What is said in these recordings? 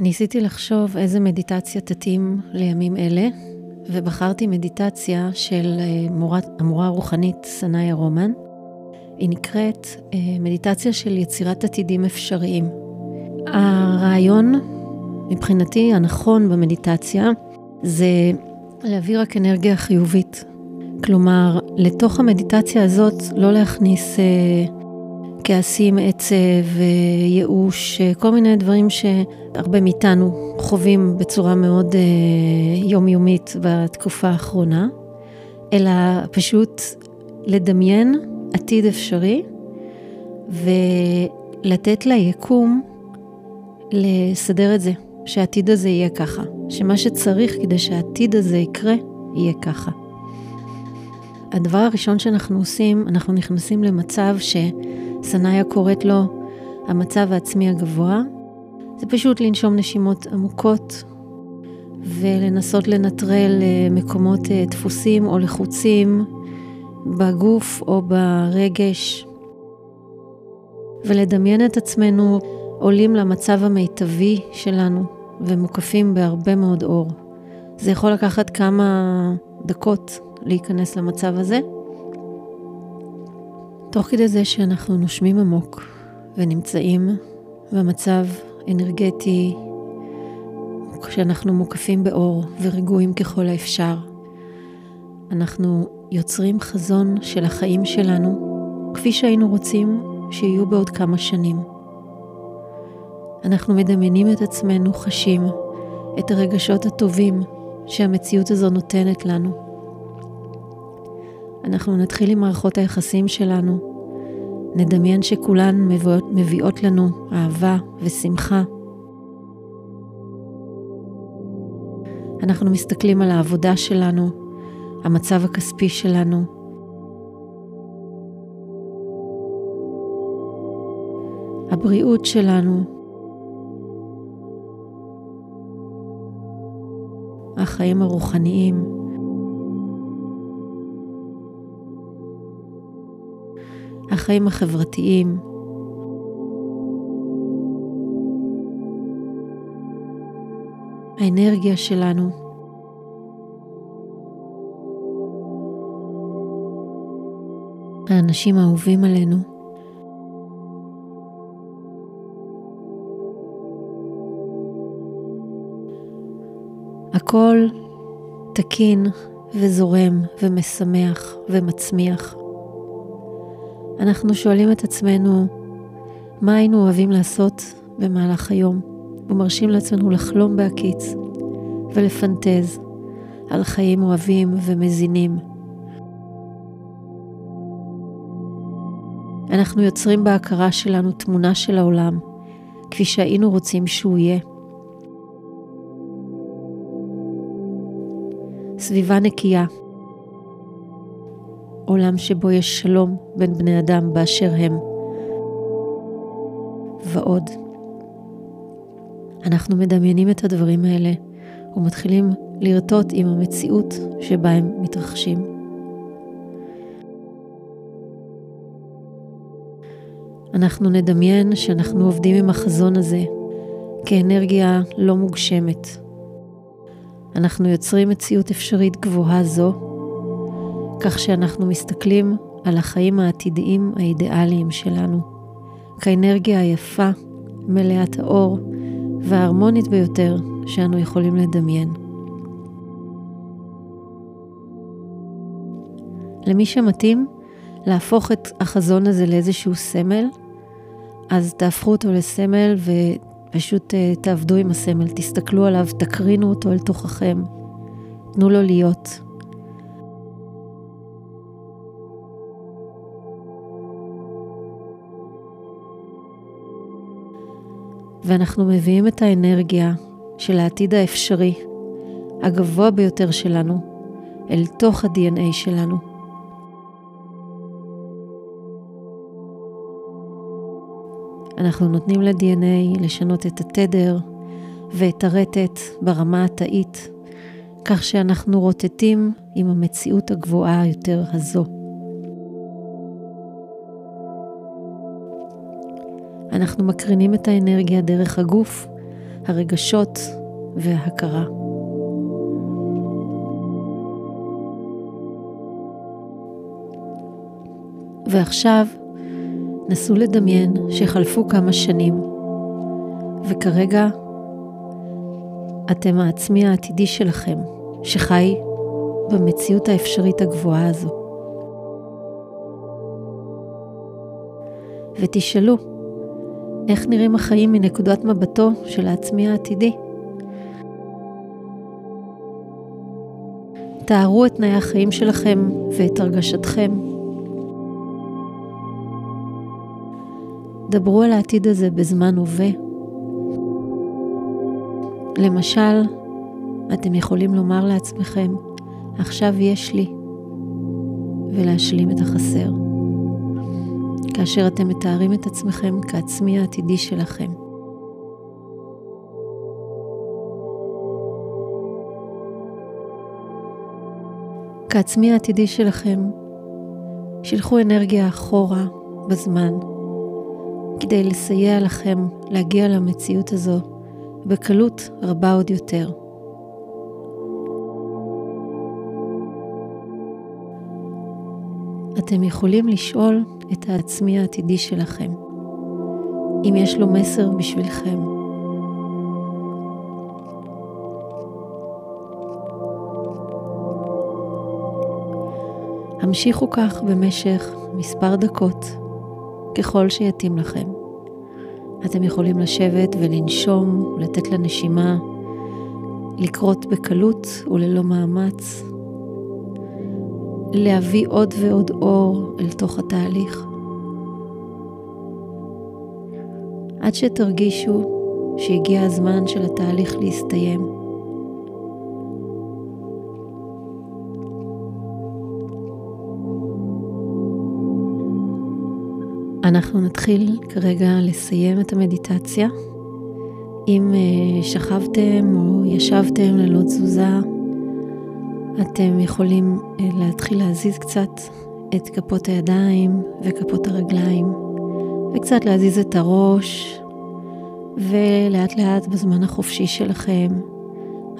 ניסיתי לחשוב איזה מדיטציה תתאים לימים אלה, ובחרתי מדיטציה של אה, מורת, המורה הרוחנית סנאיה רומן. היא נקראת אה, מדיטציה של יצירת עתידים אפשריים. הרעיון, מבחינתי, הנכון במדיטציה, זה להביא רק אנרגיה חיובית. כלומר, לתוך המדיטציה הזאת לא להכניס אה, כעסים, עצב, ייאוש, כל מיני דברים שהרבה מאיתנו חווים בצורה מאוד אה, יומיומית בתקופה האחרונה, אלא פשוט לדמיין עתיד אפשרי ולתת ליקום לסדר את זה, שהעתיד הזה יהיה ככה, שמה שצריך כדי שהעתיד הזה יקרה, יהיה ככה. הדבר הראשון שאנחנו עושים, אנחנו נכנסים למצב ש... סנאיה קוראת לו המצב העצמי הגבוה. זה פשוט לנשום נשימות עמוקות ולנסות לנטרל אה, מקומות אה, דפוסים או לחוצים בגוף או ברגש, ולדמיין את עצמנו עולים למצב המיטבי שלנו ומוקפים בהרבה מאוד אור. זה יכול לקחת כמה דקות להיכנס למצב הזה. תוך כדי זה שאנחנו נושמים עמוק ונמצאים במצב אנרגטי כשאנחנו מוקפים באור ורגועים ככל האפשר, אנחנו יוצרים חזון של החיים שלנו כפי שהיינו רוצים שיהיו בעוד כמה שנים. אנחנו מדמיינים את עצמנו חשים את הרגשות הטובים שהמציאות הזו נותנת לנו. אנחנו נתחיל עם מערכות היחסים שלנו. נדמיין שכולן מביאות, מביאות לנו אהבה ושמחה. אנחנו מסתכלים על העבודה שלנו, המצב הכספי שלנו. הבריאות שלנו, החיים הרוחניים. החיים החברתיים. האנרגיה שלנו. האנשים האהובים עלינו. הכל תקין וזורם ומשמח ומצמיח. אנחנו שואלים את עצמנו, מה היינו אוהבים לעשות במהלך היום, ומרשים לעצמנו לחלום בהקיץ ולפנטז על חיים אוהבים ומזינים. אנחנו יוצרים בהכרה שלנו תמונה של העולם, כפי שהיינו רוצים שהוא יהיה. סביבה נקייה, עולם שבו יש שלום בין בני אדם באשר הם, ועוד. אנחנו מדמיינים את הדברים האלה ומתחילים לרטוט עם המציאות שבה הם מתרחשים. אנחנו נדמיין שאנחנו עובדים עם החזון הזה כאנרגיה לא מוגשמת. אנחנו יוצרים מציאות אפשרית גבוהה זו כך שאנחנו מסתכלים על החיים העתידיים האידיאליים שלנו, כאנרגיה היפה, מלאת האור וההרמונית ביותר שאנו יכולים לדמיין. למי שמתאים להפוך את החזון הזה לאיזשהו סמל, אז תהפכו אותו לסמל ופשוט אה, תעבדו עם הסמל, תסתכלו עליו, תקרינו אותו אל תוככם, תנו לו להיות. ואנחנו מביאים את האנרגיה של העתיד האפשרי, הגבוה ביותר שלנו, אל תוך ה-DNA שלנו. אנחנו נותנים ל-DNA לשנות את התדר ואת הרטט ברמה התאית, כך שאנחנו רוטטים עם המציאות הגבוהה יותר הזו. אנחנו מקרינים את האנרגיה דרך הגוף, הרגשות וההכרה. ועכשיו נסו לדמיין שחלפו כמה שנים, וכרגע אתם העצמי העתידי שלכם, שחי במציאות האפשרית הגבוהה הזו. ותשאלו, איך נראים החיים מנקודת מבטו של העצמי העתידי? תארו את תנאי החיים שלכם ואת הרגשתכם. דברו על העתיד הזה בזמן הווה. למשל, אתם יכולים לומר לעצמכם, עכשיו יש לי, ולהשלים את החסר. כאשר אתם מתארים את עצמכם כעצמי העתידי שלכם. כעצמי העתידי שלכם, שילחו אנרגיה אחורה בזמן, כדי לסייע לכם להגיע למציאות הזו בקלות רבה עוד יותר. אתם יכולים לשאול את העצמי העתידי שלכם, אם יש לו מסר בשבילכם. המשיכו כך במשך מספר דקות, ככל שיתאים לכם. אתם יכולים לשבת ולנשום, לתת לנשימה לקרות בקלות וללא מאמץ, להביא עוד ועוד אור אל תוך התהליך. עד שתרגישו שהגיע הזמן של התהליך להסתיים. אנחנו נתחיל כרגע לסיים את המדיטציה. אם אה, שכבתם או ישבתם ללא תזוזה, אתם יכולים אה, להתחיל להזיז קצת את כפות הידיים וכפות הרגליים, וקצת להזיז את הראש, ולאט לאט בזמן החופשי שלכם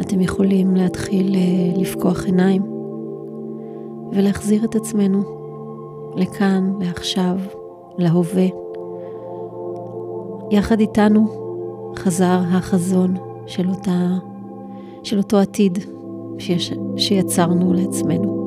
אתם יכולים להתחיל אה, לפקוח עיניים ולהחזיר את עצמנו לכאן, לעכשיו, להווה. יחד איתנו חזר החזון של, אותה, של אותו עתיד שיש, שיצרנו לעצמנו.